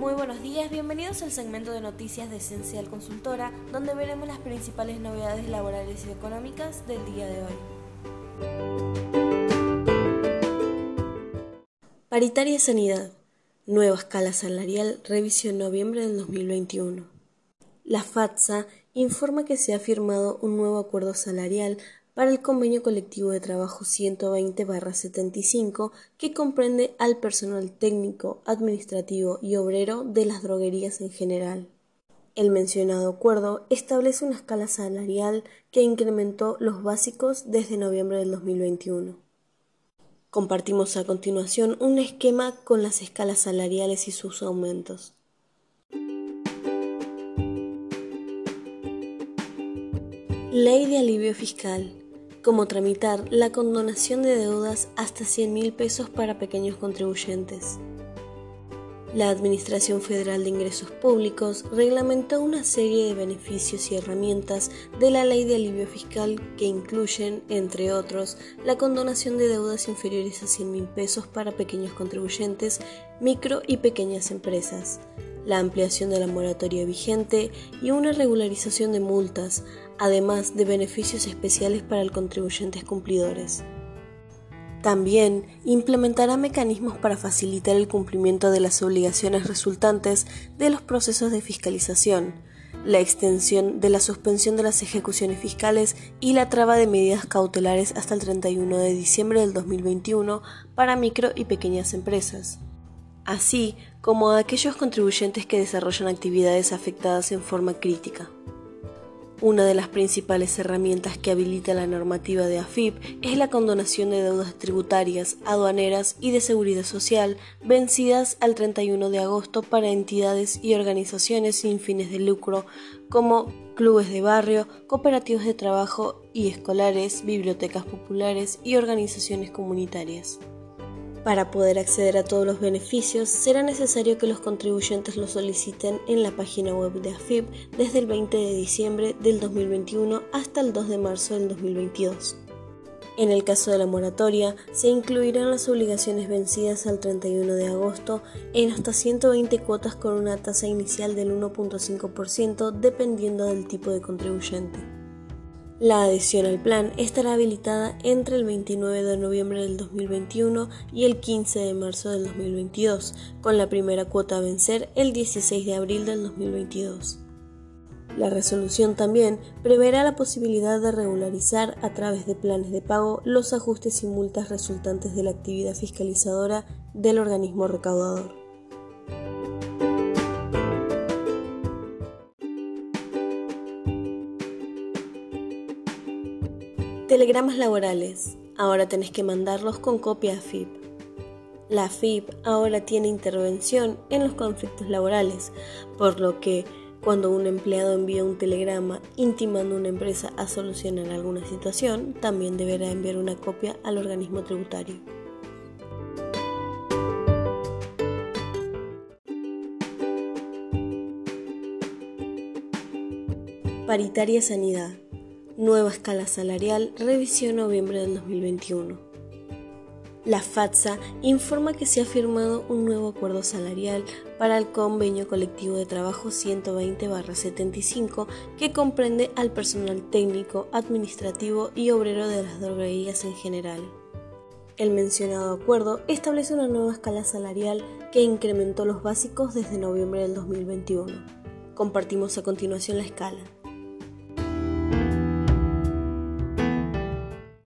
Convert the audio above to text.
Muy buenos días, bienvenidos al segmento de noticias de Esencial Consultora, donde veremos las principales novedades laborales y económicas del día de hoy. Paritaria Sanidad. Nueva escala salarial, revisión noviembre del 2021. La FATSA informa que se ha firmado un nuevo acuerdo salarial para el Convenio Colectivo de Trabajo 120-75 que comprende al personal técnico, administrativo y obrero de las droguerías en general. El mencionado acuerdo establece una escala salarial que incrementó los básicos desde noviembre del 2021. Compartimos a continuación un esquema con las escalas salariales y sus aumentos. Ley de alivio fiscal como tramitar la condonación de deudas hasta 100 mil pesos para pequeños contribuyentes. La Administración Federal de Ingresos Públicos reglamentó una serie de beneficios y herramientas de la Ley de Alivio Fiscal que incluyen, entre otros, la condonación de deudas inferiores a 100 mil pesos para pequeños contribuyentes, micro y pequeñas empresas, la ampliación de la moratoria vigente y una regularización de multas, además de beneficios especiales para los contribuyentes cumplidores. También implementará mecanismos para facilitar el cumplimiento de las obligaciones resultantes de los procesos de fiscalización, la extensión de la suspensión de las ejecuciones fiscales y la traba de medidas cautelares hasta el 31 de diciembre del 2021 para micro y pequeñas empresas así como a aquellos contribuyentes que desarrollan actividades afectadas en forma crítica. Una de las principales herramientas que habilita la normativa de AFIP es la condonación de deudas tributarias, aduaneras y de seguridad social vencidas al 31 de agosto para entidades y organizaciones sin fines de lucro como clubes de barrio, cooperativos de trabajo y escolares, bibliotecas populares y organizaciones comunitarias. Para poder acceder a todos los beneficios, será necesario que los contribuyentes lo soliciten en la página web de AFIP desde el 20 de diciembre del 2021 hasta el 2 de marzo del 2022. En el caso de la moratoria, se incluirán las obligaciones vencidas al 31 de agosto en hasta 120 cuotas con una tasa inicial del 1.5% dependiendo del tipo de contribuyente. La adhesión al plan estará habilitada entre el 29 de noviembre del 2021 y el 15 de marzo del 2022, con la primera cuota a vencer el 16 de abril del 2022. La resolución también preverá la posibilidad de regularizar a través de planes de pago los ajustes y multas resultantes de la actividad fiscalizadora del organismo recaudador. Telegramas laborales. Ahora tenés que mandarlos con copia a FIP. La FIP ahora tiene intervención en los conflictos laborales, por lo que cuando un empleado envía un telegrama intimando a una empresa a solucionar alguna situación, también deberá enviar una copia al organismo tributario. Paritaria Sanidad nueva escala salarial, revisión noviembre del 2021. La FATSA informa que se ha firmado un nuevo acuerdo salarial para el convenio colectivo de trabajo 120-75 que comprende al personal técnico, administrativo y obrero de las droguerías en general. El mencionado acuerdo establece una nueva escala salarial que incrementó los básicos desde noviembre del 2021. Compartimos a continuación la escala.